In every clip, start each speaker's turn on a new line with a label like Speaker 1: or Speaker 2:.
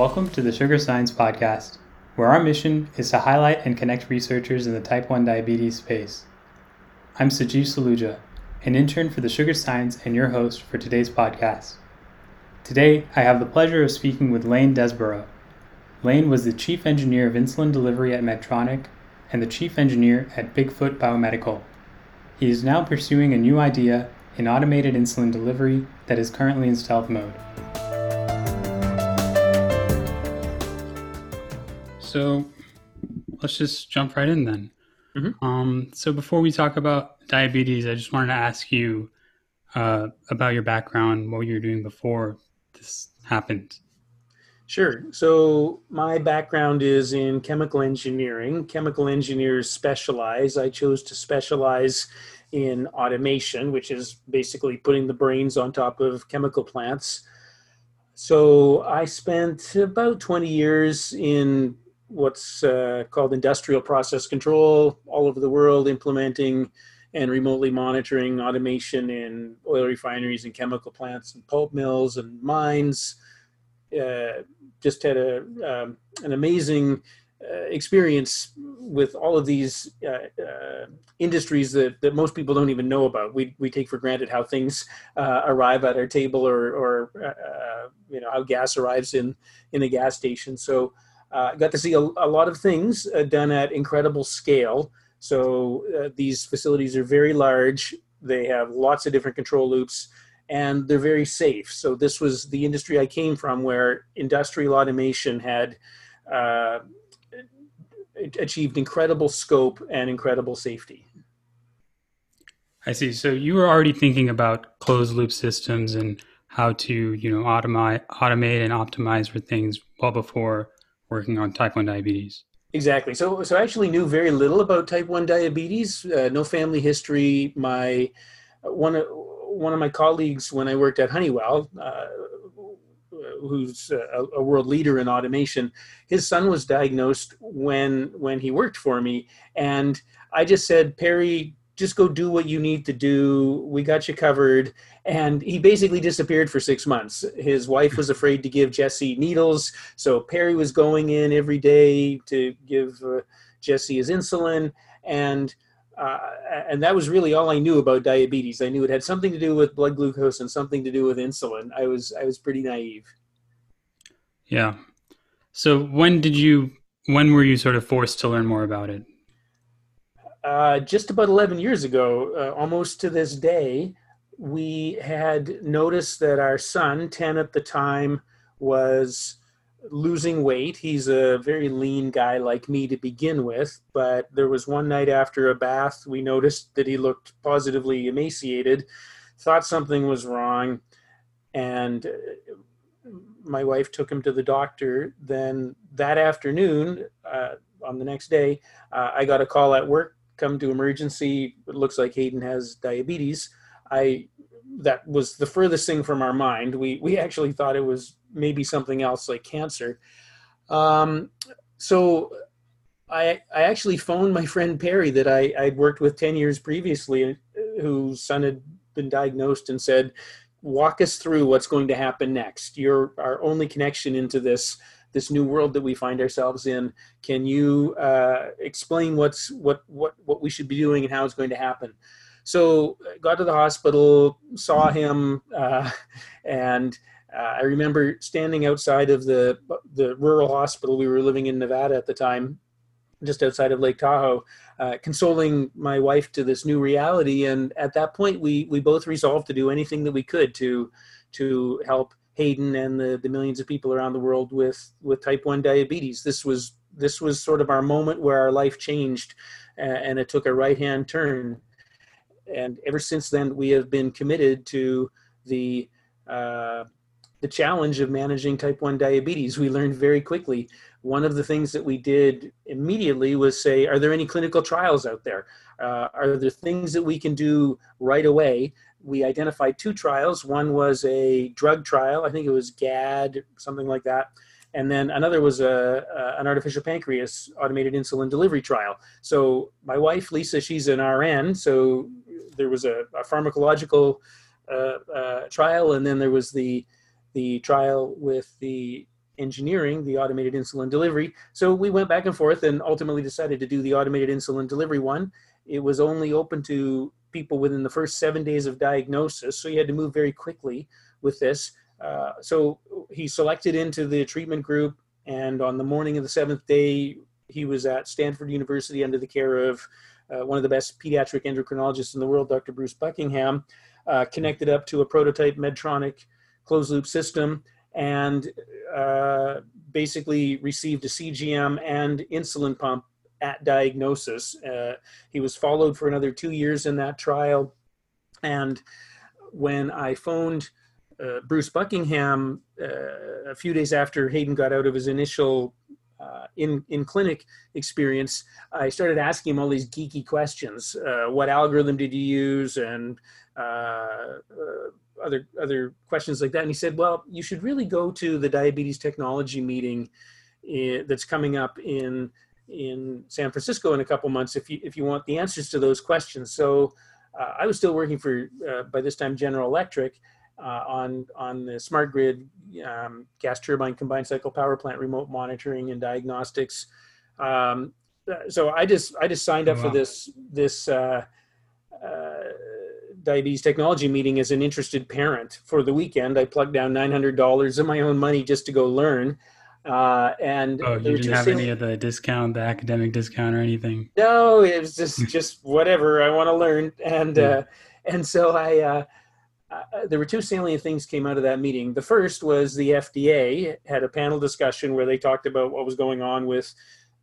Speaker 1: Welcome to the Sugar Science Podcast, where our mission is to highlight and connect researchers in the type 1 diabetes space. I'm Sajiv Saluja, an intern for the Sugar Science and your host for today's podcast. Today, I have the pleasure of speaking with Lane Desborough. Lane was the chief engineer of insulin delivery at Medtronic and the chief engineer at Bigfoot Biomedical. He is now pursuing a new idea in automated insulin delivery that is currently in stealth mode. So let's just jump right in then. Mm-hmm. Um, so before we talk about diabetes, I just wanted to ask you uh, about your background, what you were doing before this happened.
Speaker 2: Sure. So my background is in chemical engineering. Chemical engineers specialize. I chose to specialize in automation, which is basically putting the brains on top of chemical plants. So I spent about 20 years in what's uh, called industrial process control all over the world, implementing and remotely monitoring automation in oil refineries and chemical plants and pulp mills and mines. Uh, just had a um, an amazing uh, experience with all of these uh, uh, industries that, that most people don't even know about. We, we take for granted how things uh, arrive at our table or, or uh, you know how gas arrives in in a gas station. So uh, got to see a, a lot of things uh, done at incredible scale. So uh, these facilities are very large. They have lots of different control loops, and they're very safe. So this was the industry I came from, where industrial automation had uh, achieved incredible scope and incredible safety.
Speaker 1: I see. So you were already thinking about closed loop systems and how to, you know, automate, automate and optimize for things well before working on type 1 diabetes?
Speaker 2: Exactly. So, so I actually knew very little about type 1 diabetes, uh, no family history. My one one of my colleagues when I worked at Honeywell, uh, who's a, a, world leader in automation, his son was diagnosed when when he worked for me, and I just said, Perry, just go do what you need to do. We got you covered. And he basically disappeared for six months. His wife was afraid to give Jesse needles. So Perry was going in every day to give uh, Jesse his insulin. And uh, and that was really all I knew about diabetes. I knew it had something to do with blood glucose and something to do with insulin. I was I was pretty naive.
Speaker 1: Yeah. So when did you when were you sort of forced to learn more about it?
Speaker 2: Uh, just about 11 years ago, uh, almost to this day, we had noticed that our son, 10 at the time, was losing weight. He's a very lean guy like me to begin with, but there was one night after a bath, we noticed that he looked positively emaciated, thought something was wrong, and uh, my wife took him to the doctor. Then that afternoon, uh, on the next day, uh, I got a call at work come to emergency. It looks like Hayden has diabetes. I that was the furthest thing from our mind. We we actually thought it was maybe something else like cancer. Um, so I I actually phoned my friend Perry that I I'd worked with ten years previously, whose son had been diagnosed, and said, "Walk us through what's going to happen next. You're our only connection into this." This new world that we find ourselves in. Can you uh, explain what's what what what we should be doing and how it's going to happen? So got to the hospital, saw him, uh, and uh, I remember standing outside of the the rural hospital. We were living in Nevada at the time, just outside of Lake Tahoe, uh, consoling my wife to this new reality. And at that point, we we both resolved to do anything that we could to to help Hayden and the, the millions of people around the world with, with type 1 diabetes. This was, this was sort of our moment where our life changed uh, and it took a right hand turn. And ever since then, we have been committed to the, uh, the challenge of managing type 1 diabetes. We learned very quickly. One of the things that we did immediately was say, Are there any clinical trials out there? Uh, are there things that we can do right away we identified two trials. One was a drug trial, I think it was GAD, something like that. And then another was a, a, an artificial pancreas automated insulin delivery trial. So my wife, Lisa, she's an RN. So there was a, a pharmacological uh, uh, trial, and then there was the the trial with the engineering the automated insulin delivery. So we went back and forth and ultimately decided to do the automated insulin delivery one. It was only open to people within the first seven days of diagnosis, so you had to move very quickly with this. Uh, so he selected into the treatment group, and on the morning of the seventh day, he was at Stanford University under the care of uh, one of the best pediatric endocrinologists in the world, Dr. Bruce Buckingham, uh, connected up to a prototype Medtronic closed loop system and uh, basically received a CGM and insulin pump at diagnosis. Uh, he was followed for another two years in that trial. And when I phoned uh, Bruce Buckingham uh, a few days after Hayden got out of his initial uh, in in clinic experience, I started asking him all these geeky questions. Uh, what algorithm did you use, and uh, uh, other other questions like that. And he said, "Well, you should really go to the diabetes technology meeting in, that's coming up in in San Francisco in a couple months if you if you want the answers to those questions." So uh, I was still working for by this time General Electric. Uh, on on the smart grid um, gas turbine combined cycle power plant remote monitoring and diagnostics. Um, so I just I just signed up wow. for this this uh, uh, diabetes technology meeting as an interested parent for the weekend. I plugged down nine hundred dollars of my own money just to go learn. Uh, and
Speaker 1: oh, you didn't have any of the discount, the academic discount, or anything.
Speaker 2: No, it was just just whatever I want to learn, and yeah. uh, and so I uh, uh, there were two salient things came out of that meeting. The first was the FDA had a panel discussion where they talked about what was going on with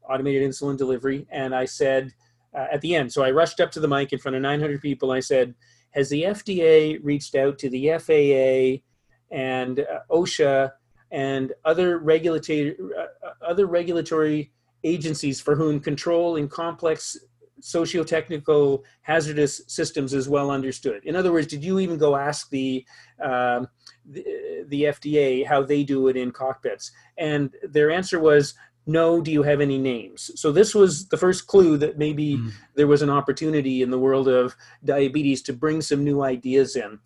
Speaker 2: automated insulin delivery, and I said uh, at the end, so I rushed up to the mic in front of 900 people. I said, "Has the FDA reached out to the FAA and uh, OSHA and other regulatory uh, other regulatory agencies for whom control in complex socio-technical hazardous systems is well understood. In other words, did you even go ask the, um, the, the FDA how they do it in cockpits? And their answer was, no, do you have any names? So this was the first clue that maybe mm. there was an opportunity in the world of diabetes to bring some new ideas in.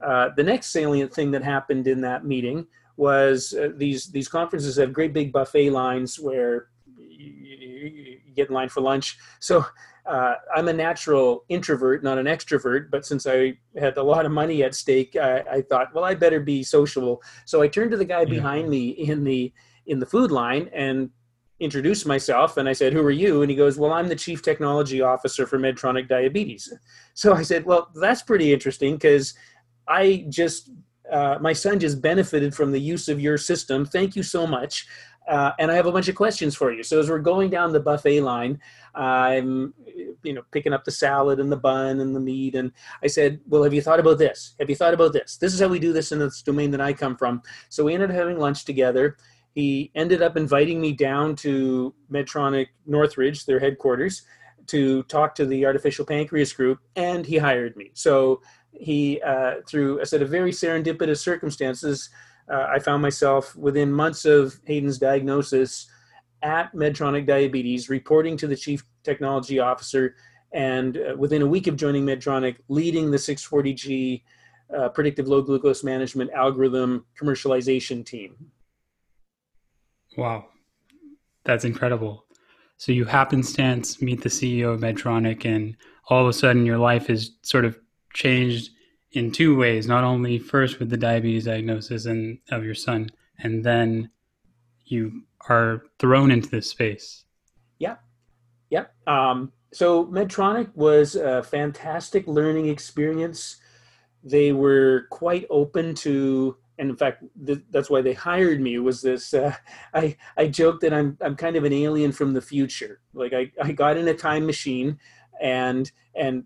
Speaker 2: Uh, the next salient thing that happened in that meeting was uh, these these conferences have great big buffet lines where you, you, you, get in line for lunch. So uh, I'm a natural introvert, not an extrovert. But since I had a lot of money at stake, I, I thought, well, I better be sociable. So I turned to the guy yeah. behind me in the in the food line and introduced myself. And I said, "Who are you?" And he goes, "Well, I'm the chief technology officer for Medtronic Diabetes." So I said, "Well, that's pretty interesting because I just." Uh, my son just benefited from the use of your system. Thank you so much. Uh, and I have a bunch of questions for you. So as we're going down the buffet line, I'm, you know, picking up the salad and the bun and the meat, and I said, "Well, have you thought about this? Have you thought about this? This is how we do this in this domain that I come from." So we ended up having lunch together. He ended up inviting me down to Medtronic Northridge, their headquarters, to talk to the artificial pancreas group, and he hired me. So he, uh, through a set of very serendipitous circumstances, uh, I found myself within months of Hayden's diagnosis at Medtronic Diabetes, reporting to the chief technology officer, and uh, within a week of joining Medtronic, leading the 640G uh, predictive low glucose management algorithm commercialization team.
Speaker 1: Wow, that's incredible. So you happenstance meet the CEO of Medtronic, and all of a sudden your life is sort of changed in two ways not only first with the diabetes diagnosis and of your son and then you are thrown into this space.
Speaker 2: Yeah. Yeah. Um, so medtronic was a fantastic learning experience. They were quite open to and in fact th- that's why they hired me was this uh, i i joke that i'm i'm kind of an alien from the future. Like i i got in a time machine and and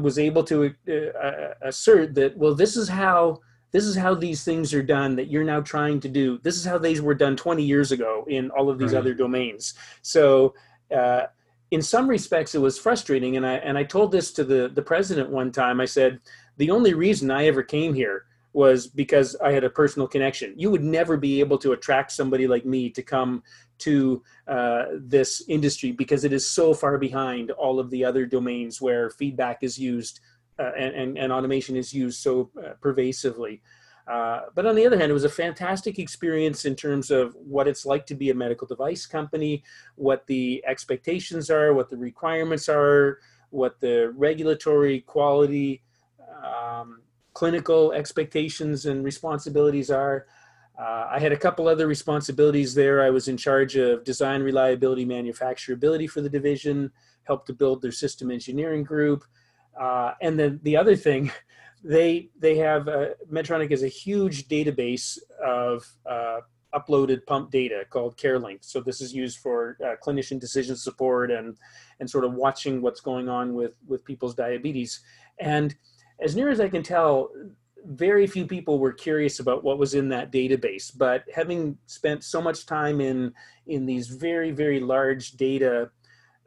Speaker 2: was able to uh, uh, assert that well this is how this is how these things are done that you're now trying to do. This is how these were done 20 years ago in all of these right. other domains. So uh, in some respects it was frustrating and i and i told this to the the president one time. I said the only reason i ever came here was because I had a personal connection. You would never be able to attract somebody like me to come to uh, this industry because it is so far behind all of the other domains where feedback is used uh, and, and, and, automation is used so uh, pervasively. Uh, but on the other hand, it was a fantastic experience in terms of what it's like to be a medical device company, what the expectations are, what the requirements are, what the regulatory quality, um, clinical expectations and responsibilities are. Uh, I had a couple other responsibilities there. I was in charge of design, reliability, manufacturability for the division, helped to build their system engineering group. Uh, and then the other thing, they they have uh, Medtronic is a huge database of uh, uploaded pump data called CareLink. So this is used for uh, clinician decision support and and sort of watching what's going on with with people's diabetes. And as near as I can tell, very few people were curious about what was in that database. But having spent so much time in in these very very large data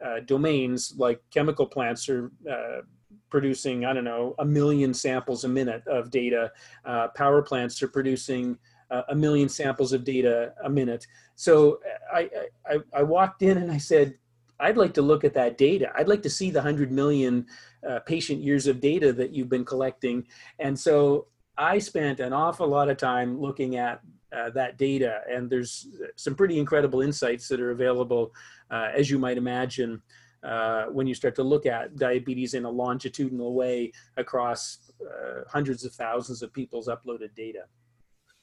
Speaker 2: uh, domains like chemical plants are uh, producing i don't know a million samples a minute of data uh, power plants are producing uh, a million samples of data a minute so I, I, I walked in and i said i'd like to look at that data i'd like to see the 100 million uh, patient years of data that you've been collecting and so i spent an awful lot of time looking at uh, that data and there's some pretty incredible insights that are available uh, as you might imagine uh, when you start to look at diabetes in a longitudinal way across uh, hundreds of thousands of people's uploaded data.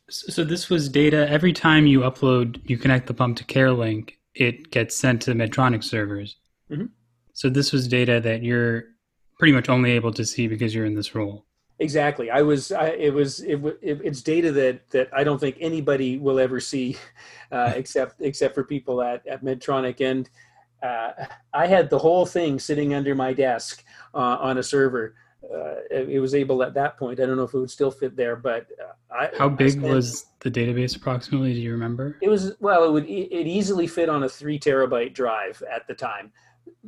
Speaker 1: So this was data every time you upload, you connect the pump to CareLink, it gets sent to Medtronic servers. Mm-hmm. So this was data that you're pretty much only able to see because you're in this role.
Speaker 2: Exactly. I was. I, it was. It, it, it's data that that I don't think anybody will ever see, uh, except except for people at at Medtronic. And uh, I had the whole thing sitting under my desk uh, on a server. Uh, it, was able at that point. I don't know if it would still fit there, but uh, I,
Speaker 1: how big spent, was the database approximately? Do you remember?
Speaker 2: It was well. It would it easily fit on a three terabyte drive at the time.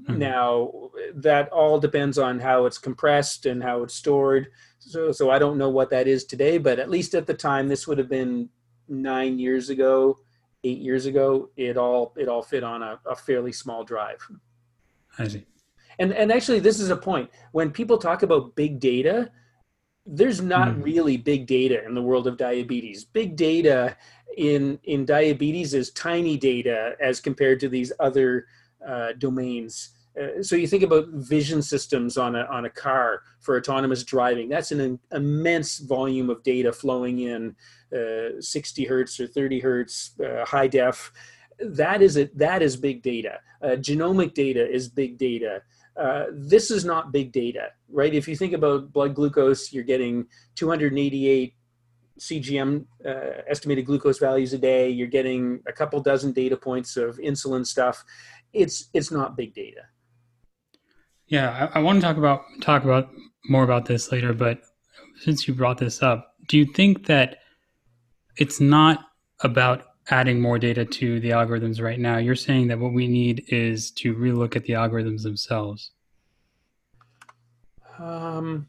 Speaker 2: Mm-hmm. Now that all depends on how it's compressed and how it's stored. So so I don't know what that is today, but at least at the time, this would have been nine years ago eight years ago, it all it all fit on a, a fairly small drive.
Speaker 1: I see.
Speaker 2: And and actually, this is a point when people talk about big data. There's not mm. really big data in the world of diabetes. Big data in in diabetes is tiny data as compared to these other uh, domains. Uh, so you think about vision systems on a on a car for autonomous driving. That's an immense volume of data flowing in uh, 60 hertz or 30 hertz uh, high def that is it that is big data uh, genomic data is big data uh, this is not big data right? If you think about blood glucose you're getting 288 cgm uh, estimated glucose values a day. You're getting a couple dozen data points of insulin stuff. It's it's not big data.
Speaker 1: Yeah I, I want to talk about talk about more about this later but since you brought this up do you think that it's not about adding more data to the algorithms right now. You're saying that what we need is to relook at the algorithms themselves.
Speaker 2: Um,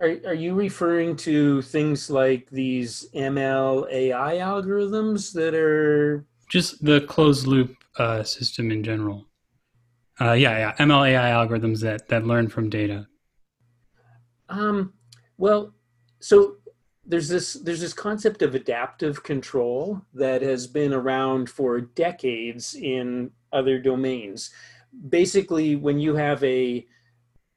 Speaker 2: are, are you referring to things like these ML AI algorithms that are
Speaker 1: just the closed loop uh, system in general? Uh, yeah, yeah, ML AI algorithms that that learn from data.
Speaker 2: Um, well, so there's this there's this concept of adaptive control that has been around for decades in other domains. Basically when you have a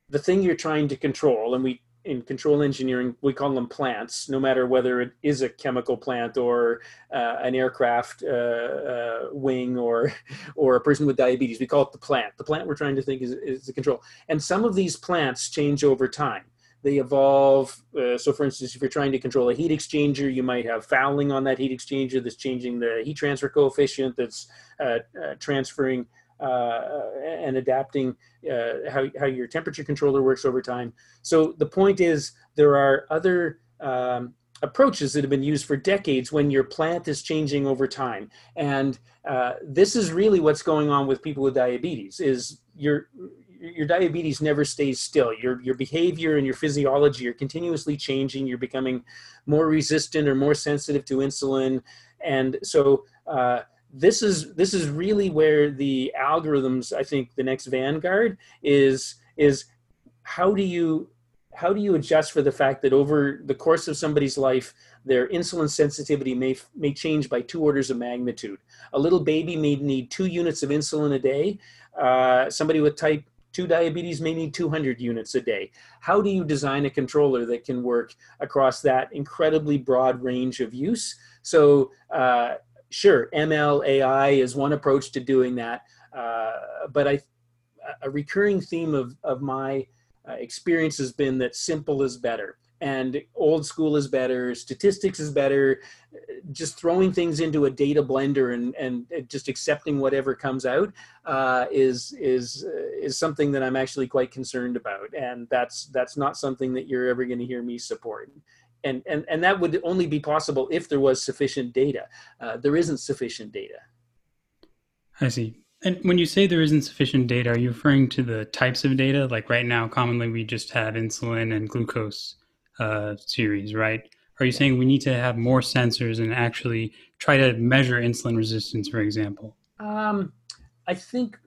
Speaker 2: the thing you're trying to control and we in control engineering we call them plants no matter whether it is a chemical plant or uh, an aircraft uh, uh, wing or or a person with diabetes we call it the plant. The plant we're trying to think is, is the control. And some of these plants change over time they evolve. Uh, so, for instance, if you're trying to control a heat exchanger, you might have fouling on that heat exchanger that's changing the heat transfer coefficient, that's uh, uh, transferring uh, and adapting uh, how, how your temperature controller works over time. So, the point is, there are other um, approaches that have been used for decades when your plant is changing over time and uh, this is really what's going on with people with diabetes is your your diabetes never stays still. Your your behavior and your physiology are continuously changing. You're becoming more resistant or more sensitive to insulin, and so uh, this is this is really where the algorithms. I think the next vanguard is is how do you how do you adjust for the fact that over the course of somebody's life, their insulin sensitivity may may change by two orders of magnitude? A little baby may need two units of insulin a day. Uh, somebody with type 2 diabetes may need 200 units a day. How do you design a controller that can work across that incredibly broad range of use? So, uh, sure, ML AI is one approach to doing that, uh, but I, a recurring theme of, of my uh, experience has been that simple is better and old school is better statistics is better just throwing things into a data blender and, and just accepting whatever comes out uh, is is uh, is something that i'm actually quite concerned about. And that's that's not something that you're ever going to hear me support. And, and and that would only be possible if there was sufficient data. Uh, there isn't sufficient data.
Speaker 1: I see. And when you say there isn't sufficient data, are you referring to the types of data? Like right now, commonly we just have insulin and glucose uh, series, right? Are you saying we need to have more sensors and actually try to measure insulin resistance, for example?
Speaker 2: Um, I think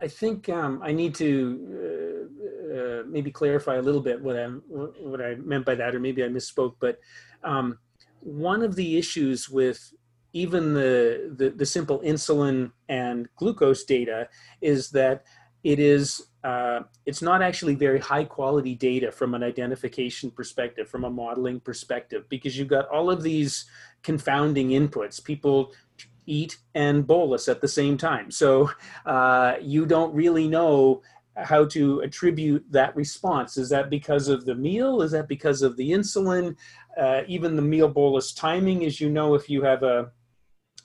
Speaker 2: I think um, I need to uh, uh, maybe clarify a little bit what I what I meant by that, or maybe I misspoke. But um, one of the issues with even the, the, the simple insulin and glucose data is that it is uh, it's not actually very high quality data from an identification perspective, from a modeling perspective, because you've got all of these confounding inputs. People eat and bolus at the same time. So uh, you don't really know how to attribute that response. Is that because of the meal? Is that because of the insulin? Uh, even the meal bolus timing, as you know, if you have a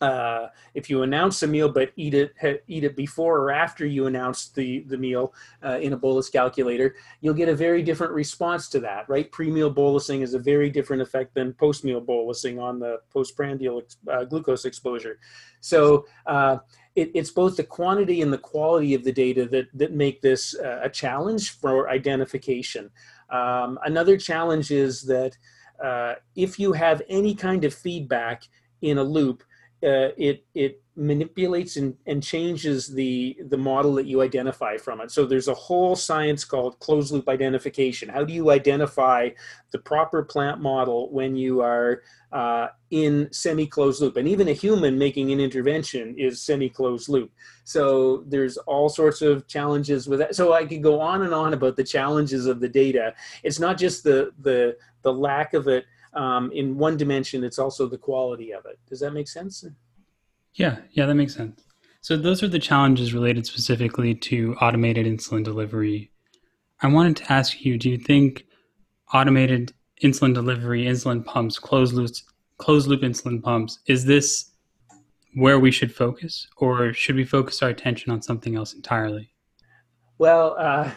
Speaker 2: uh, if you announce a meal but eat it eat it before or after you announce the the meal uh, in a bolus calculator, you'll get a very different response to that. Right, pre-meal bolusing is a very different effect than post-meal bolusing on the postprandial uh, glucose exposure. So. Uh, it, it's both the quantity and the quality of the data that, that make this uh, a challenge for identification. Um, another challenge is that if you have any kind of feedback in a loop, uh, it it manipulates and, and changes the the model that you identify from it. So there's a whole science called closed loop identification. How do you identify the proper plant model when you are uh, in semi-closed loop? And even a human making an intervention is semi-closed loop. So there's all sorts of challenges with that. So I could go on and on about the challenges of the data. It's not just the the the lack of it um, in one dimension, it's also the quality of it. Does that make sense?
Speaker 1: Yeah, yeah, that makes sense. So those are the challenges related specifically to automated insulin delivery. I wanted to ask you, do you think automated insulin delivery, insulin pumps, closed loop, closed loop insulin pumps, is this where we should focus or should we focus our attention on something else entirely?
Speaker 2: Well, uh,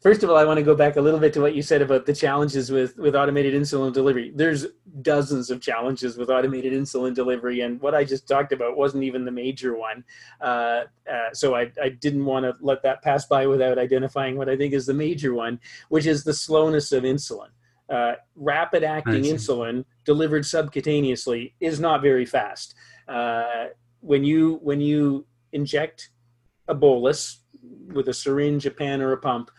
Speaker 2: First of all, I want to go back a little bit to what you said about the challenges with, with automated insulin delivery. There's dozens of challenges with automated insulin delivery, and what I just talked about wasn't even the major one. Uh, uh, so I, I didn't want to let that pass by without identifying what I think is the major one, which is the slowness of insulin. Uh, rapid acting insulin delivered subcutaneously is not very fast. Uh, when you when you inject a bolus with a syringe, a pen, or a pump,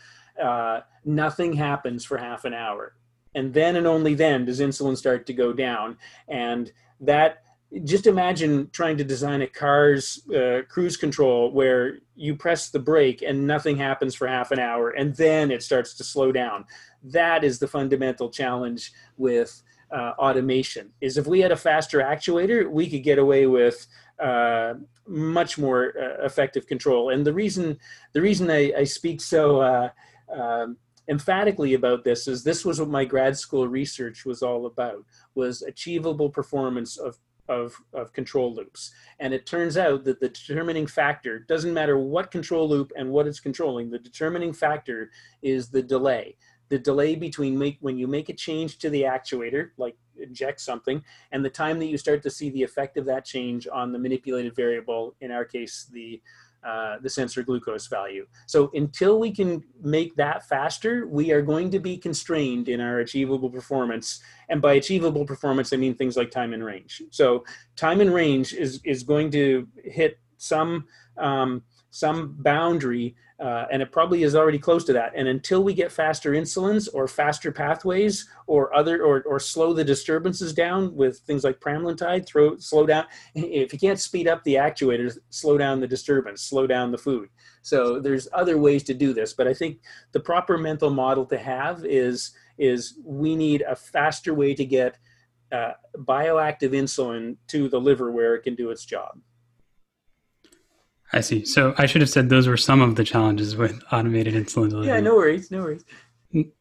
Speaker 2: uh, nothing happens for half an hour. And then and only then does insulin start to go down. And that, just imagine trying to design a car's uh, cruise control where you press the brake and nothing happens for half an hour and then it starts to slow down. That is the fundamental challenge with uh, automation is if we had a faster actuator, we could get away with uh, much more uh, effective control. And the reason the reason I, I speak so uh, um, emphatically about this is this was what my grad school research was all about was achievable performance of of, of control loops. And it turns out that the determining factor doesn't matter what control loop and what it's controlling, the determining factor is the delay. The delay between make, when you make a change to the actuator, like inject something, and the time that you start to see the effect of that change on the manipulated variable, in our case, the uh, the sensor glucose value. So until we can make that faster, we are going to be constrained in our achievable performance. And by achievable performance, I mean things like time in range. So time in range is, is going to hit some um, some boundary, uh, and it probably is already close to that. And until we get faster insulins or faster pathways or other or, or slow the disturbances down with things like pramlintide, throw slow down. If you can't speed up the actuators, slow down the disturbance, slow down the food. So there's other ways to do this, but I think the proper mental model to have is is we need a faster way to get uh, bioactive insulin to the liver where it can do its job.
Speaker 1: I see. So I should have said those were some of the challenges with automated insulin delivery.
Speaker 2: Yeah, no worries, no worries.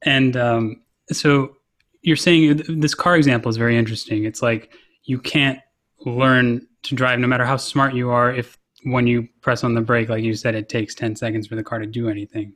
Speaker 1: And um, so you're saying this car example is very interesting. It's like you can't learn to drive no matter how smart you are if when you press on the brake, like you said, it takes 10 seconds for the car to do anything.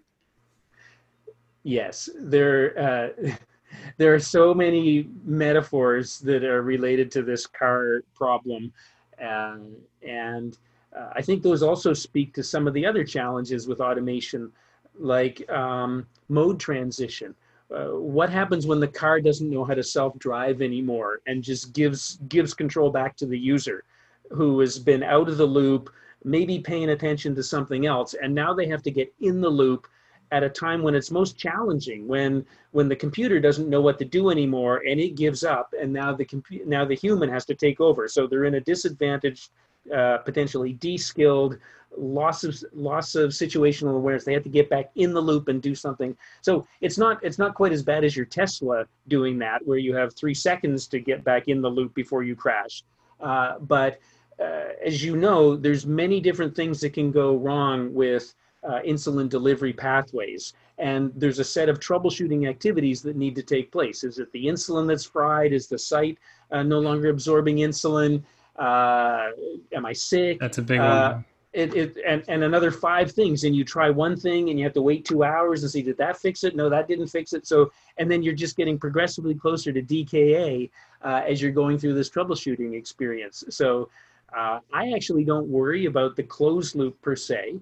Speaker 2: Yes, there, uh, there are so many metaphors that are related to this car problem. Um, and uh, I think those also speak to some of the other challenges with automation, like um, mode transition. Uh, what happens when the car doesn't know how to self-drive anymore and just gives gives control back to the user who has been out of the loop maybe paying attention to something else and now they have to get in the loop at a time when it's most challenging when when the computer doesn't know what to do anymore and it gives up and now the computer now the human has to take over so they're in a disadvantaged uh, potentially de-skilled loss of loss of situational awareness they have to get back in the loop and do something so it's not it's not quite as bad as your tesla doing that where you have three seconds to get back in the loop before you crash uh, but uh, as you know, there's many different things that can go wrong with uh, insulin delivery pathways. And there's a set of troubleshooting activities that need to take place. Is it the insulin that's fried? Is the site uh, no longer absorbing insulin? Uh, am I sick?
Speaker 1: That's a big uh, one.
Speaker 2: It, it, and, and another five things and you try one thing and you have to wait two hours and see did that fix it no that didn't fix it so and then you're just getting progressively closer to dka uh, as you're going through this troubleshooting experience so uh, I actually don't worry about the closed loop per se,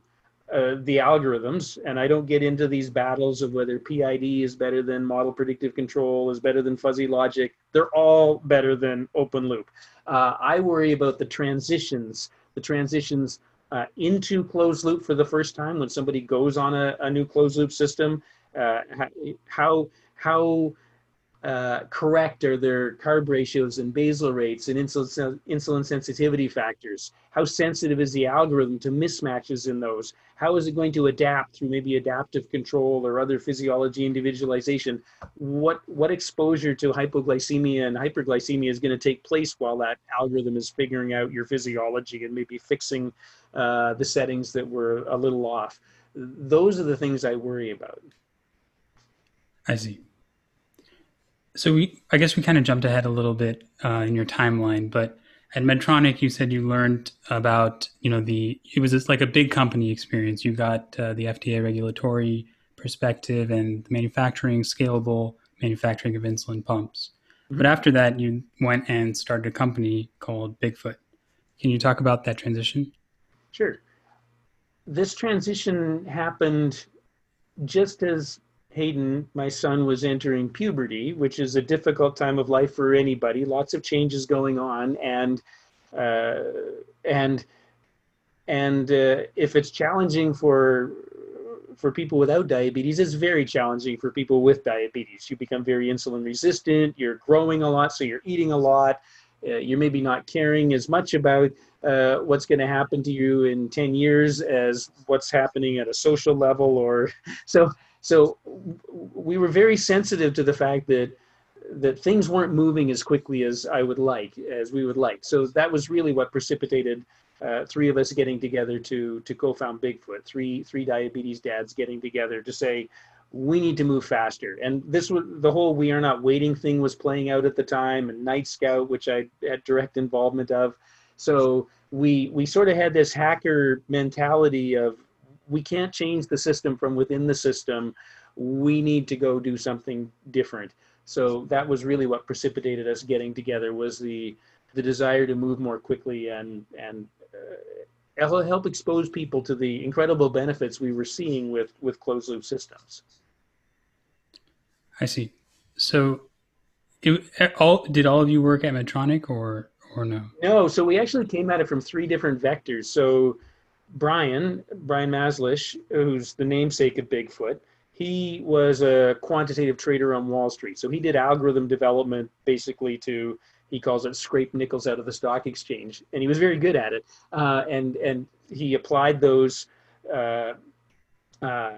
Speaker 2: uh, the algorithms, and I don't get into these battles of whether PID is better than model predictive control, is better than fuzzy logic. They're all better than open loop. Uh, I worry about the transitions, the transitions uh, into closed loop for the first time when somebody goes on a, a new closed loop system. Uh, how how uh, correct are their carb ratios and basal rates and insulin, insulin sensitivity factors? How sensitive is the algorithm to mismatches in those? How is it going to adapt through maybe adaptive control or other physiology individualization? What, what exposure to hypoglycemia and hyperglycemia is going to take place while that algorithm is figuring out your physiology and maybe fixing uh, the settings that were a little off? Those are the things I worry about.
Speaker 1: I see so we, I guess we kind of jumped ahead a little bit uh, in your timeline, but at Medtronic, you said you learned about, you know, the it was just like a big company experience. You got uh, the FDA regulatory perspective and the manufacturing, scalable manufacturing of insulin pumps. Mm-hmm. But after that, you went and started a company called Bigfoot. Can you talk about that transition?
Speaker 2: Sure. This transition happened just as Hayden, my son, was entering puberty, which is a difficult time of life for anybody. Lots of changes going on, and uh, and and uh, if it's challenging for for people without diabetes, it's very challenging for people with diabetes. You become very insulin resistant. You're growing a lot, so you're eating a lot. Uh, you're maybe not caring as much about uh, what's going to happen to you in 10 years as what's happening at a social level or so so we were very sensitive to the fact that that things weren't moving as quickly as I would like, as we would like. So that was really what precipitated uh, three of us getting together to to co-found Bigfoot. Three three diabetes dads getting together to say we need to move faster. And this was the whole "we are not waiting" thing was playing out at the time, and Nightscout, which I had direct involvement of. So we we sort of had this hacker mentality of we can't change the system from within the system. We need to go do something different. So that was really what precipitated us getting together was the the desire to move more quickly and and uh, help expose people to the incredible benefits we were seeing with with closed loop systems.
Speaker 1: I see. So, it, all did all of you work at Medtronic or or no?
Speaker 2: No. So we actually came at it from three different vectors. So Bryan, Bryan Mazlish, who's the namesake of Bigfoot, he was a quantitative trader on Wall Street. So he did algorithm development basically to, he calls it scrape nickels out of the stock exchange. And he was very good at it. Uh, and, and he applied those, uh, uh,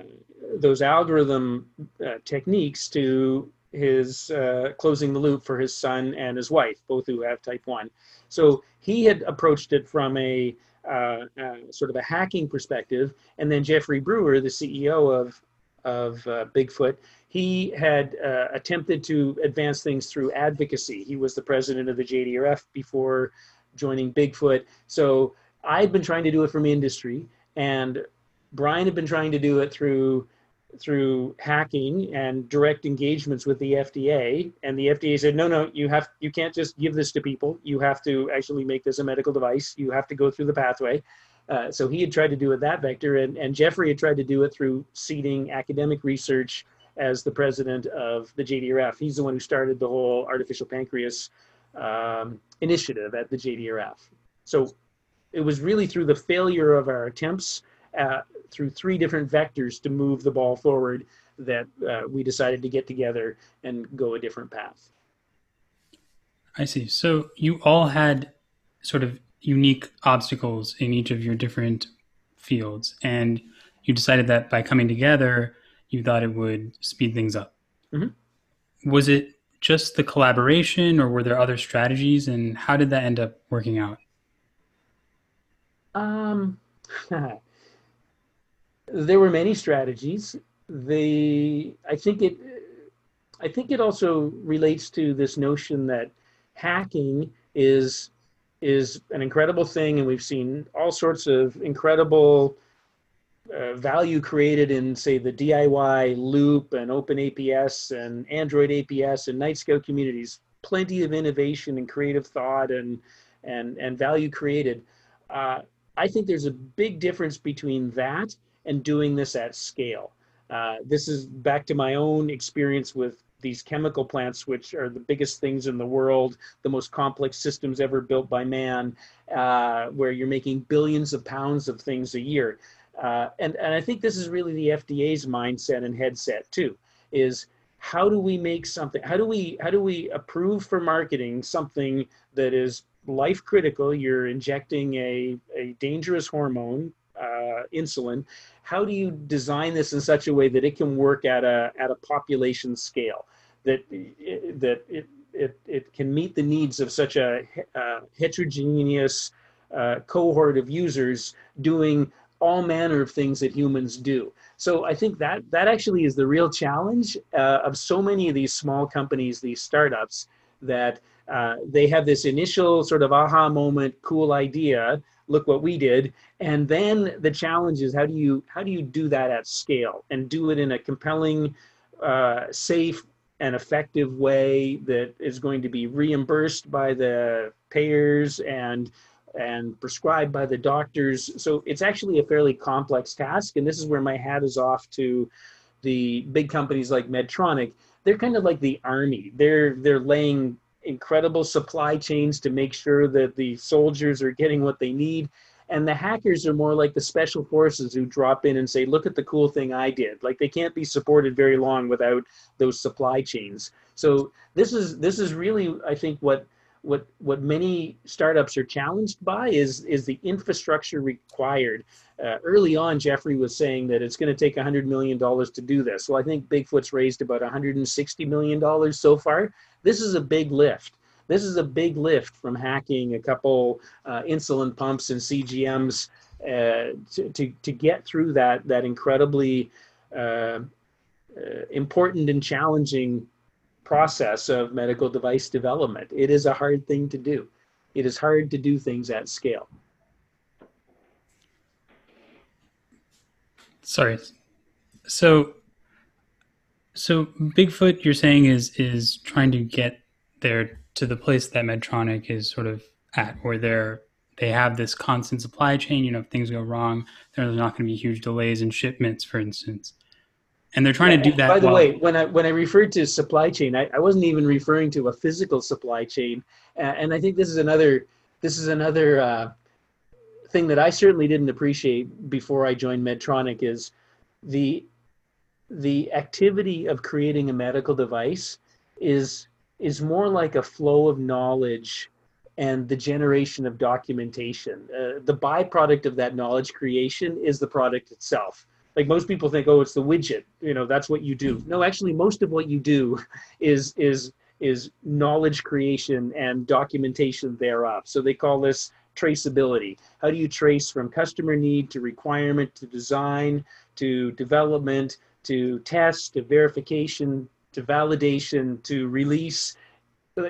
Speaker 2: those algorithm uh, techniques to his uh, closing the loop for his son and his wife, both who have type 1. So he had approached it from a uh, uh, sort of a hacking perspective. And then Jeffrey Brewer, the CEO of, of uh, Bigfoot, he had uh, attempted to advance things through advocacy. He was the president of the JDRF before joining Bigfoot. So I'd been trying to do it from industry, and Bryan had been trying to do it through through hacking and direct engagements with the FDA and the FDA said no no you have you can't just give this to people. You have to actually make this a medical device. You have to go through the pathway. Uh, so he had tried to do it that vector and, and Jeffrey had tried to do it through seeding academic research as the president of the JDRF he's the one who started the whole artificial pancreas um, initiative at the JDRF so it was really through the failure of our attempts uh, through three different vectors to move the ball forward that uh, we decided to get together and go a different path.
Speaker 1: I see. So you all had sort of unique obstacles in each of your different fields, and you decided that by coming together, you thought it would speed things up. Mm-hmm. Was it just the collaboration, or were there other strategies, and how did that end up working out?
Speaker 2: Um, there were many strategies. The I think it I think it also relates to this notion that hacking is is an incredible thing, and we've seen all sorts of incredible uh, value created in, say, the DIY Loop and open OpenAPS and Android APS and Night communities. Plenty of innovation and creative thought and and and value created. Uh, I think there's a big difference between that and doing this at scale. Uh, this is back to my own experience with these chemical plants, which are the biggest things in the world, the most complex systems ever built by man, uh, where you're making billions of pounds of things a year. Uh, and, and I think this is really the FDA's mindset and headset too, is how do we make something, how do we, how do we approve for marketing something that is life critical? You're injecting a, a dangerous hormone uh, insulin, how do you design this in such a way that it can work at a at a population scale, that that it it, it can meet the needs of such a heterogeneous uh, cohort of users doing all manner of things that humans do. So I think that that actually is the real challenge uh, of so many of these small companies, these startups, that uh, they have this initial sort of aha moment, cool idea, look what we did. And then the challenge is how do you how do you do that at scale and do it in a compelling uh, safe and effective way that is going to be reimbursed by the payers and and prescribed by the doctors? So it's actually a fairly complex task. And this is where my hat is off to the big companies like medtronic. They're kind of like the army. They're they're laying incredible supply chains to make sure that the soldiers are getting what they need. And the hackers are more like the special forces who drop in and say, look at the cool thing I did. Like they can't be supported very long without those supply chains. So this is this is really, I think, what what what many startups are challenged by is is the infrastructure required. Uh, early on, Jeffrey was saying that it's going to take 100 million dollars to do this. Well, I think Bigfoot's raised about 160 million dollars so far. This is a big lift. This is a big lift from hacking a couple uh, insulin pumps and CGMs uh, to, to to get through that that incredibly uh, uh, important and challenging process of medical device development. It is a hard thing to do. It is hard to do things at scale.
Speaker 1: Sorry. So so Bigfoot you're saying is is trying to get there to the place that Medtronic is sort of at where they're they have this constant supply chain, you know, if things go wrong, there's not going to be huge delays in shipments, for instance and they're trying yeah, to do that.
Speaker 2: By the while... way, when I when I referred to supply chain, I, I wasn't even referring to a physical supply chain, uh, and I think this is another this is another uh, thing that I certainly didn't appreciate before I joined Medtronic is the the activity of creating a medical device is is more like a flow of knowledge and the generation of documentation. Uh, the byproduct of that knowledge creation is the product itself. Like most people think, oh, it's the widget. You know, that's what you do. No, actually, most of what you do is is is knowledge creation and documentation thereof. So they call this traceability. How do you trace from customer need to requirement to design to development to test to verification to validation to release?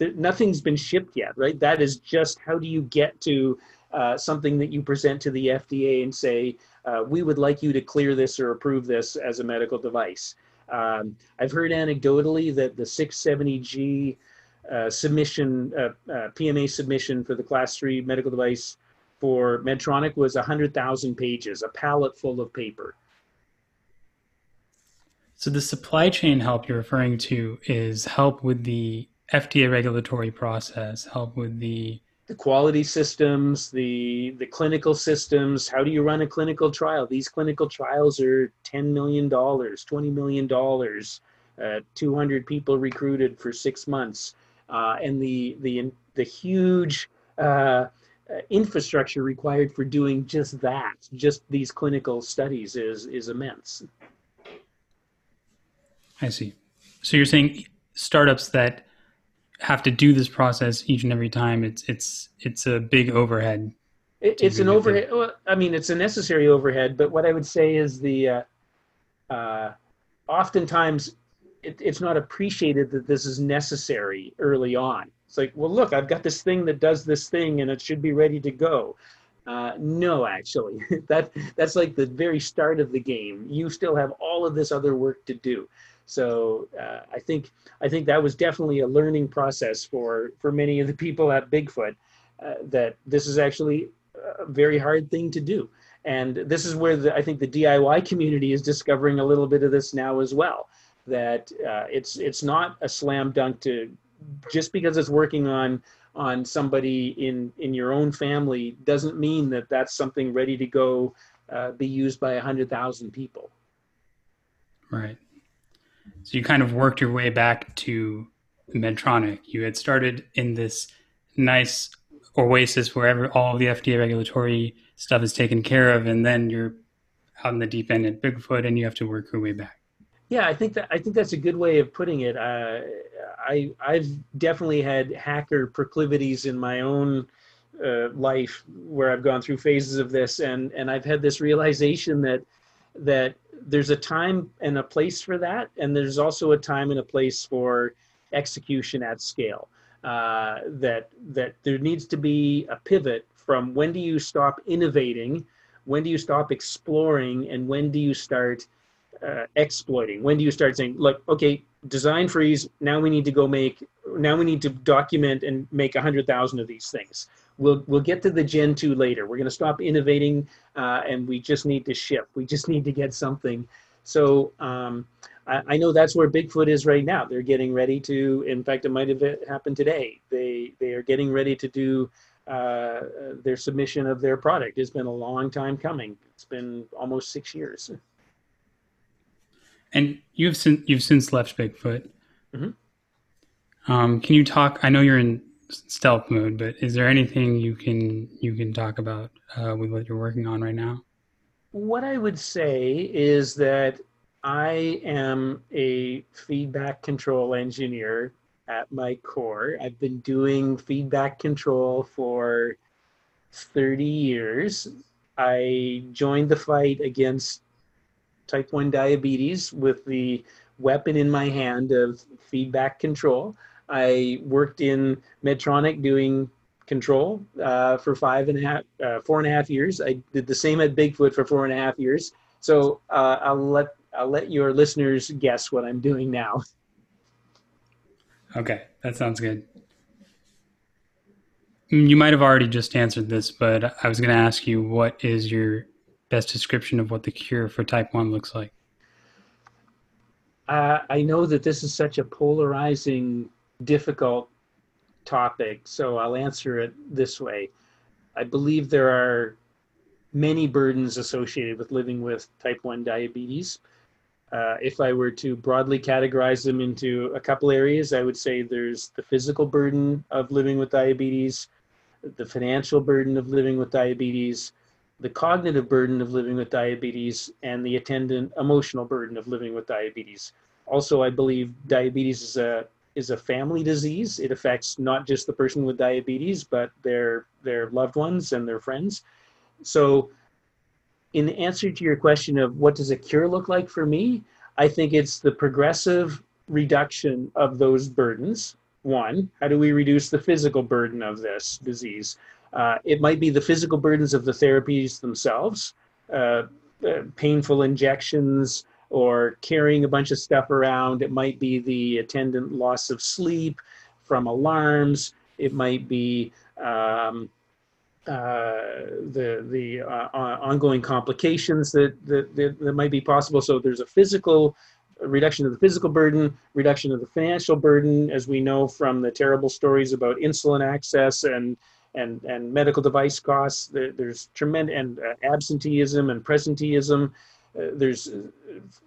Speaker 2: Nothing's been shipped yet, right? That is just how do you get to uh, something that you present to the FDA and say, uh, we would like you to clear this or approve this as a medical device. Um, I've heard anecdotally that the 670G uh, submission, uh, uh, PMA submission for the class three medical device for Medtronic was 100,000 pages, a pallet full of paper.
Speaker 1: So the supply chain help you're referring to is help with the FDA regulatory process, help with the
Speaker 2: the quality systems, the the clinical systems. How do you run a clinical trial? These clinical trials are ten million dollars, twenty million dollars, uh, two hundred people recruited for six months, uh, and the the the huge uh, infrastructure required for doing just that, just these clinical studies, is is immense.
Speaker 1: I see. So you're saying startups that have to do this process each and every time. It's it's it's a big overhead.
Speaker 2: It, it's an overhead. Well, I mean, it's a necessary overhead. But what I would say is the uh, uh, oftentimes it, it's not appreciated that this is necessary early on. It's like, well, look, I've got this thing that does this thing, and it should be ready to go. Uh, no, actually, that that's like the very start of the game. You still have all of this other work to do. So uh, I think I think that was definitely a learning process for for many of the people at Bigfoot uh, that this is actually a very hard thing to do. And this is where the, I think the DIY community is discovering a little bit of this now as well. That uh, it's it's not a slam dunk to just because it's working on on somebody in in your own family doesn't mean that that's something ready to go uh, be used by a hundred thousand people.
Speaker 1: Right. So you kind of worked your way back to Medtronic. You had started in this nice oasis where all the FDA regulatory stuff is taken care of, and then you're out in the deep end at Bigfoot, and you have to work your way back.
Speaker 2: Yeah, I think that I think that's a good way of putting it. Uh, I I've definitely had hacker proclivities in my own uh, life where I've gone through phases of this, and and I've had this realization that that there's a time and a place for that, and there's also a time and a place for execution at scale. Uh, that that there needs to be a pivot from when do you stop innovating, when do you stop exploring, and when do you start uh, exploiting? When do you start saying, look, okay, design freeze. Now we need to go make. Now we need to document and make a hundred thousand of these things we'll we'll get to the Gen two later. We're going to stop innovating, uh, and we just need to ship. We just need to get something. So um, I, I, know that's where Bigfoot is right now. They're getting ready to. In fact, it might have happened today. They they are getting ready to do uh, their submission of their product. It's been a long time coming. It's been almost six years.
Speaker 1: And you've since you've since left Bigfoot. Mm-hmm. Um, can you talk? I know you're in stealth mode, but is there anything you can you can talk about uh, with what you're working on right now?
Speaker 2: What I would say is that I am a feedback control engineer at my core. I've been doing feedback control for 30 years. I joined the fight against type 1 diabetes with the weapon in my hand of feedback control. I worked in Medtronic doing control uh, for five and a half, uh, four and a half years. I did the same at Bigfoot for four and a half years. So uh, I'll let I'll let your listeners guess what I'm doing now.
Speaker 1: Okay, that sounds good. Mm, you might have already just answered this, but I was going to ask you what is your best description of what the cure for type 1 looks like?
Speaker 2: Uh, I know that this is such a polarizing difficult topic, so I'll answer it this way. I believe there are many burdens associated with living with type 1 diabetes. Uh, if I were to broadly categorize them into a couple areas, I would say there's the physical burden of living with diabetes, the financial burden of living with diabetes, the cognitive burden of living with diabetes, and the attendant emotional burden of living with diabetes. Also, I believe diabetes is a is a family disease. It affects not just the person with diabetes, but their their loved ones and their friends. So, in answer to your question of what does a cure look like for me, I think it's the progressive reduction of those burdens. One, how do we reduce the physical burden of this disease? Uh, it might be the physical burdens of the therapies themselves, uh, uh, painful injections, or carrying a bunch of stuff around. It might be the attendant loss of sleep from alarms. It might be um, uh, the the uh, ongoing complications that, that, that that might be possible. So there's a physical reduction of the physical burden, reduction of the financial burden, as we know from the terrible stories about insulin access and and and medical device costs. There, there's tremendous and uh, absenteeism and presenteeism. Uh, there's uh,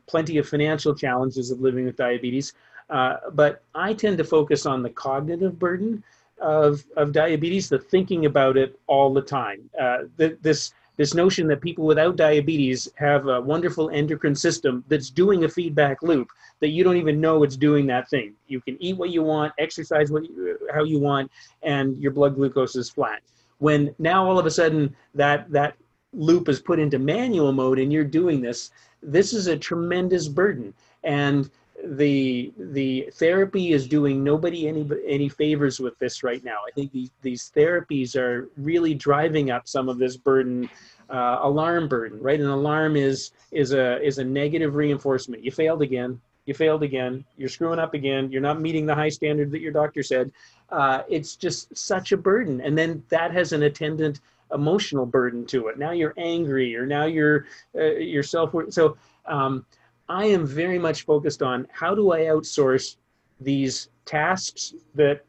Speaker 2: plenty of financial challenges of living with diabetes. Uh, but I tend to focus on the cognitive burden of, of diabetes, the thinking about it all the time. Uh, this, this notion that people without diabetes have a wonderful endocrine system that's doing a feedback loop that you don't even know it's doing that thing. You can eat what you want, exercise what you, how you want, and your blood glucose is flat. When now all of a sudden that, that loop is put into manual mode and you're doing this, this is a tremendous burden. And the the therapy is doing nobody any any favors with this right now. I think these these therapies are really driving up some of this burden, uh, alarm burden. Right, an alarm is is a is a negative reinforcement. You failed again. You failed again. You're screwing up again. You're not meeting the high standard that your doctor said. Uh, it's just such a burden, and then that has an attendant emotional burden to it. Now you're angry, or now you're uh, so. Um, I am very much focused on how do I outsource these tasks that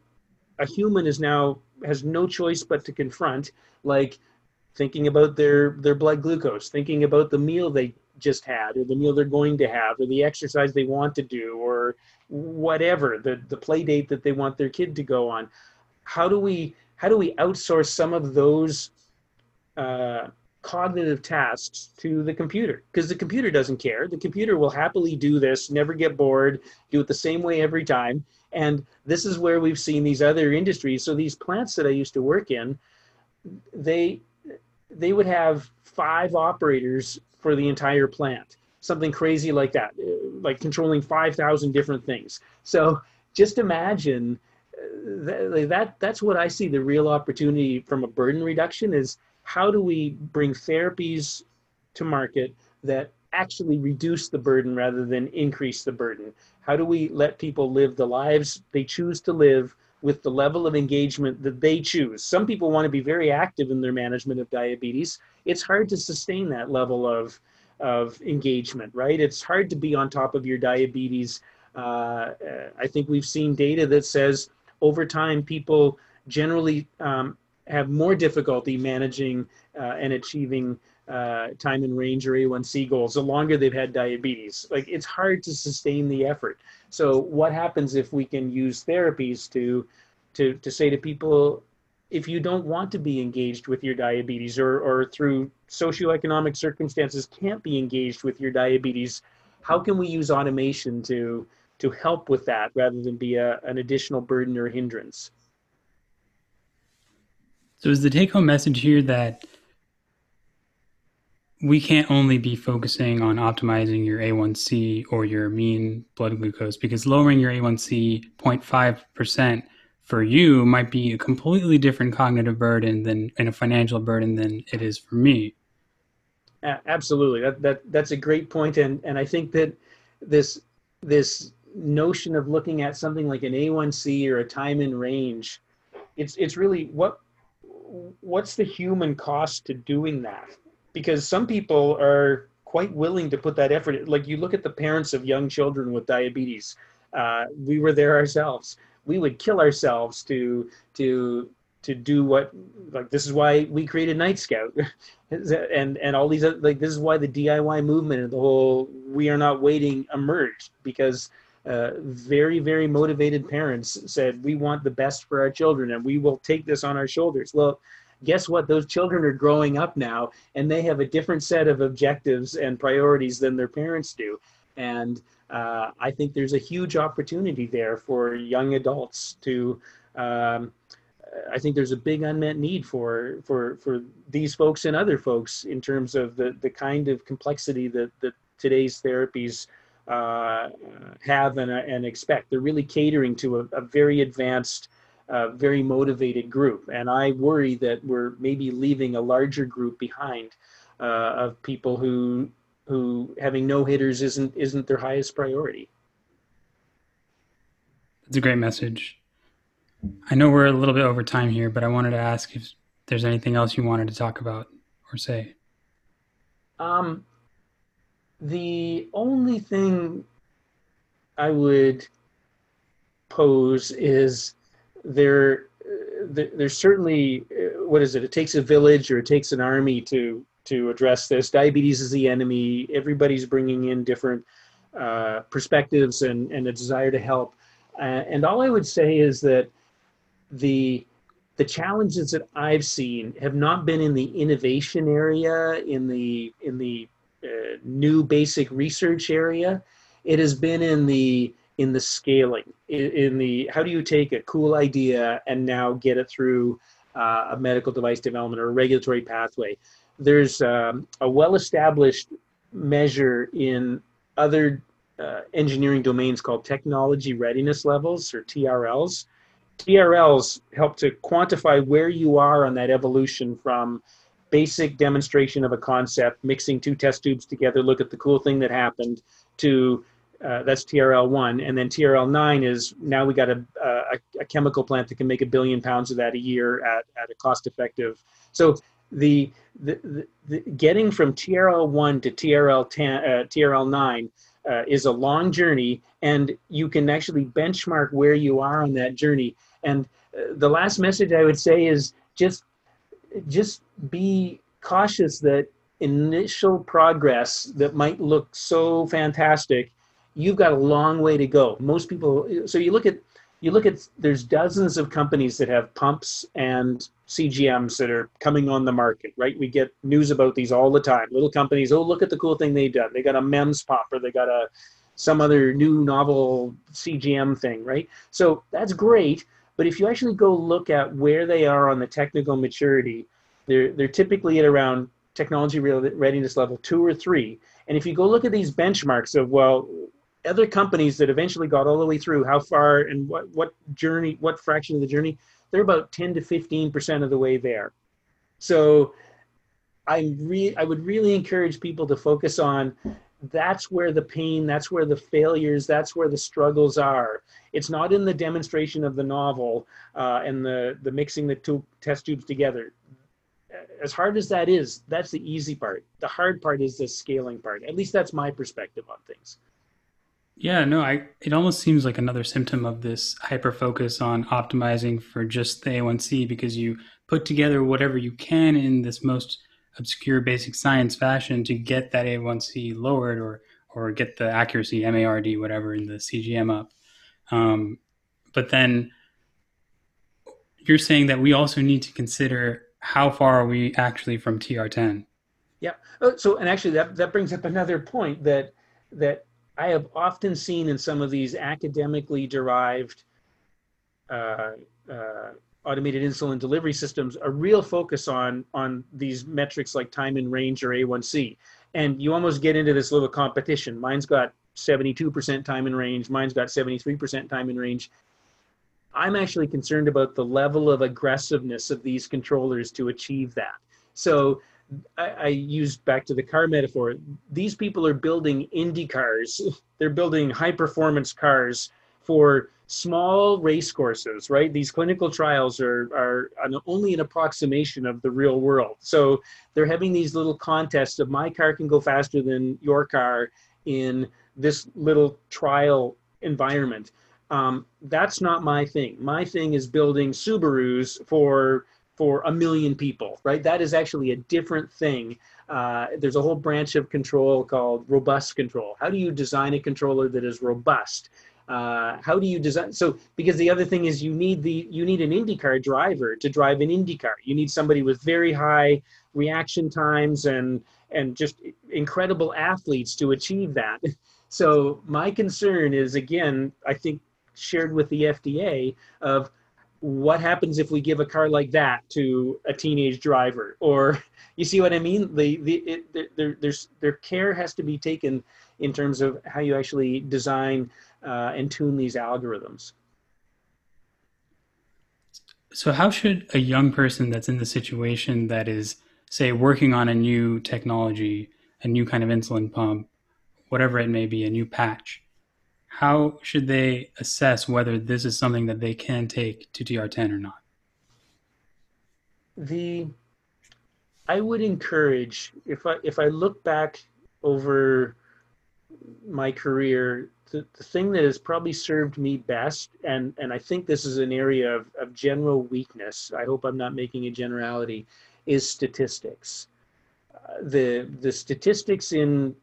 Speaker 2: a human is now has no choice but to confront, like thinking about their their blood glucose, thinking about the meal they just had, or the meal they're going to have, or the exercise they want to do, or whatever the the play date that they want their kid to go on. How do we how do we outsource some of those uh, cognitive tasks to the computer because the computer doesn't care. The computer will happily do this, never get bored, do it the same way every time. And this is where we've seen these other industries. So these plants that I used to work in, they they would have five operators for the entire plant, something crazy like that, like controlling 5,000 different things. So just imagine uh, that, that that's what I see the real opportunity from a burden reduction is how do we bring therapies to market that actually reduce the burden rather than increase the burden? How do we let people live the lives they choose to live with the level of engagement that they choose? Some people want to be very active in their management of diabetes. It's hard to sustain that level of, of engagement, right? It's hard to be on top of your diabetes. Uh, I think we've seen data that says over time, people generally um, have more difficulty managing uh, and achieving uh, time in range or A1C goals the longer they've had diabetes. Like it's hard to sustain the effort. So what happens if we can use therapies to to to say to people, if you don't want to be engaged with your diabetes or or through socioeconomic circumstances can't be engaged with your diabetes, how can we use automation to to help with that rather than be a, an additional burden or hindrance?
Speaker 1: So is the take home message here that we can't only be focusing on optimizing your A1C or your mean blood glucose because lowering your A1C 0.5% for you might be a completely different cognitive burden than and a financial burden than it is for me.
Speaker 2: Absolutely. That, that that's a great point and and I think that this this notion of looking at something like an A1C or a time in range it's it's really what what's the human cost to doing that? Because some people are quite willing to put that effort. Like you look at the parents of young children with diabetes. Uh, we were there ourselves. We would kill ourselves to to to do what like this is why we created Nightscout, and and all these like this is why the DIY movement and the whole we are not waiting emerged because uh, very very motivated parents said we want the best for our children and we will take this on our shoulders. Well, guess what? Those children are growing up now and they have a different set of objectives and priorities than their parents do, and uh, I think there's a huge opportunity there for young adults to. Um, I think there's a big unmet need for for for these folks and other folks in terms of the the kind of complexity that that today's therapies uh, have and, and expect. They're really catering to a, a very advanced, uh, very motivated group, and I worry that we're maybe leaving a larger group behind uh, of people who who having no hitters isn't isn't their highest priority.
Speaker 1: That's a great message. I know we're a little bit over time here, but I wanted to ask if there's anything else you wanted to talk about or say.
Speaker 2: Um, the only thing I would pose is there, there there's certainly what is it? It takes a village or it takes an army to to address this. Diabetes is the enemy. Everybody's bringing in different uh, perspectives and and a desire to help. Uh, and all I would say is that the the challenges that I've seen have not been in the innovation area, in the in the uh, new basic research area. It has been in the in the scaling, in, the how do you take a cool idea and now get it through uh, a medical device development or a regulatory pathway. There's um, a well-established measure in other uh, engineering domains called technology readiness levels or TRLs TRLs help to quantify where you are on that evolution from basic demonstration of a concept, mixing two test tubes together, look at the cool thing that happened, to uh, that's TRL one, and then TRL nine is now we got a, a, a chemical plant that can make a billion pounds of that a year at, at a cost effective. So the, the, the, the getting from TRL one to TRL ten, uh, TRL nine uh, is a long journey, and you can actually benchmark where you are on that journey and uh, the last message I would say is just just be cautious that initial progress that might look so fantastic, you've got a long way to go. Most people so you look at you look at there's dozens of companies that have pumps and CGMs that are coming on the market, right? We get news about these all the time. Little companies, oh look at the cool thing they've done. They got a MEMS pump or they got a some other new novel CGM thing, right? So that's great but if you actually go look at where they are on the technical maturity, they're, they're typically at around technology readiness level two or three. And if you go look at these benchmarks of, well, other companies that eventually got all the way through, how far and what, what journey, what fraction of the journey, they're about 10 to 15% of the way there. So I, re- I would really encourage people to focus on that's where the pain, that's where the failures, that's where the struggles are. It's not in the demonstration of the novel uh, and the, the mixing the two test tubes together. As hard as that is, that's the easy part. The hard part is the scaling part. At least that's my perspective on things.
Speaker 1: Yeah, no, I it almost seems like another symptom of this hyper focus on optimizing for just the A1C because you put together whatever you can in this most obscure basic science fashion to get that A1C lowered or or get the accuracy MARD whatever in the CGM up. Um, but then you're saying that we also need to consider how far are we actually from TR10?
Speaker 2: Yeah. Oh, so and actually that that brings up another point that that I have often seen in some of these academically derived uh, uh, automated insulin delivery systems a real focus on on these metrics like time in range or A1C. And you almost get into this little competition. Mine's got 72% time in range, mine's got 73% time in range. I'm actually concerned about the level of aggressiveness of these controllers to achieve that. So I, I used back to the car metaphor. These people are building Indy cars. They're building high performance cars for small race courses, right? These clinical trials are, are only an approximation of the real world. So they're having these little contests of my car can go faster than your car in this little trial environment. Um, that's not my thing. My thing is building Subarus for for a million people, right? That is actually a different thing. Uh, there's a whole branch of control called robust control. How do you design a controller that is robust? Uh, how do you design? So, because the other thing is you need the you need an IndyCar driver to drive an IndyCar. You need somebody with very high reaction times and and just incredible athletes to achieve that. So my concern is again, I think shared with the FDA of what happens if we give a car like that to a teenage driver or you see what i mean the, the it, there, there's their care has to be taken in terms of how you actually design uh, and tune these algorithms
Speaker 1: so how should a young person that's in the situation that is say working on a new technology a new kind of insulin pump whatever it may be a new patch how should they assess whether this is something that they can take to TR10 or not?
Speaker 2: The I would encourage if I if I look back over my career, the, the thing that has probably served me best, and and I think this is an area of, of general weakness. I hope I'm not making a generality, is statistics. Uh, the the statistics in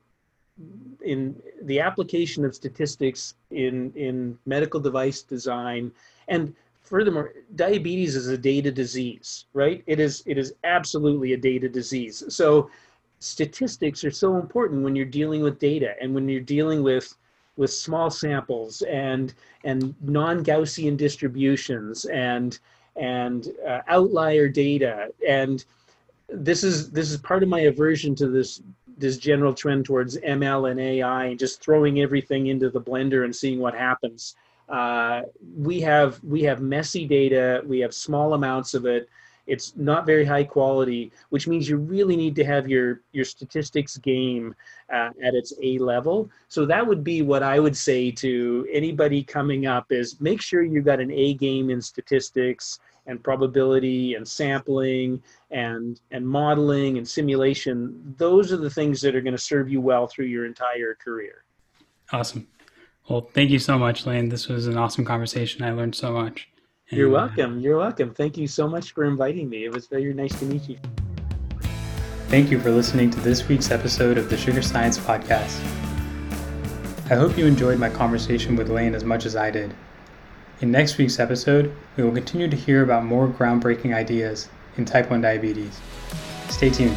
Speaker 2: in the application of statistics in in medical device design and furthermore diabetes is a data disease right it is it is absolutely a data disease so statistics are so important when you're dealing with data and when you're dealing with with small samples and and non-gaussian distributions and and uh, outlier data and this is this is part of my aversion to this this general trend towards ML and AI and just throwing everything into the blender and seeing what happens. Uh, we have we have messy data. We have small amounts of it. It's not very high quality, which means you really need to have your your statistics game uh, at its A level. So that would be what I would say to anybody coming up: is make sure you've got an A game in statistics and probability and sampling and and modeling and simulation. Those are the things that are going to serve you well through your entire career.
Speaker 1: Awesome. Well thank you so much Lane. This was an awesome conversation. I learned so much
Speaker 2: you're uh, welcome. You're welcome. Thank you so much for inviting me. It was very nice to meet you.
Speaker 1: Thank you for listening to this week's episode of the sugar science podcast. I hope you enjoyed my conversation with Lane as much as i did. In next week's episode, we will continue to hear about more groundbreaking ideas in type 1 diabetes. Stay tuned.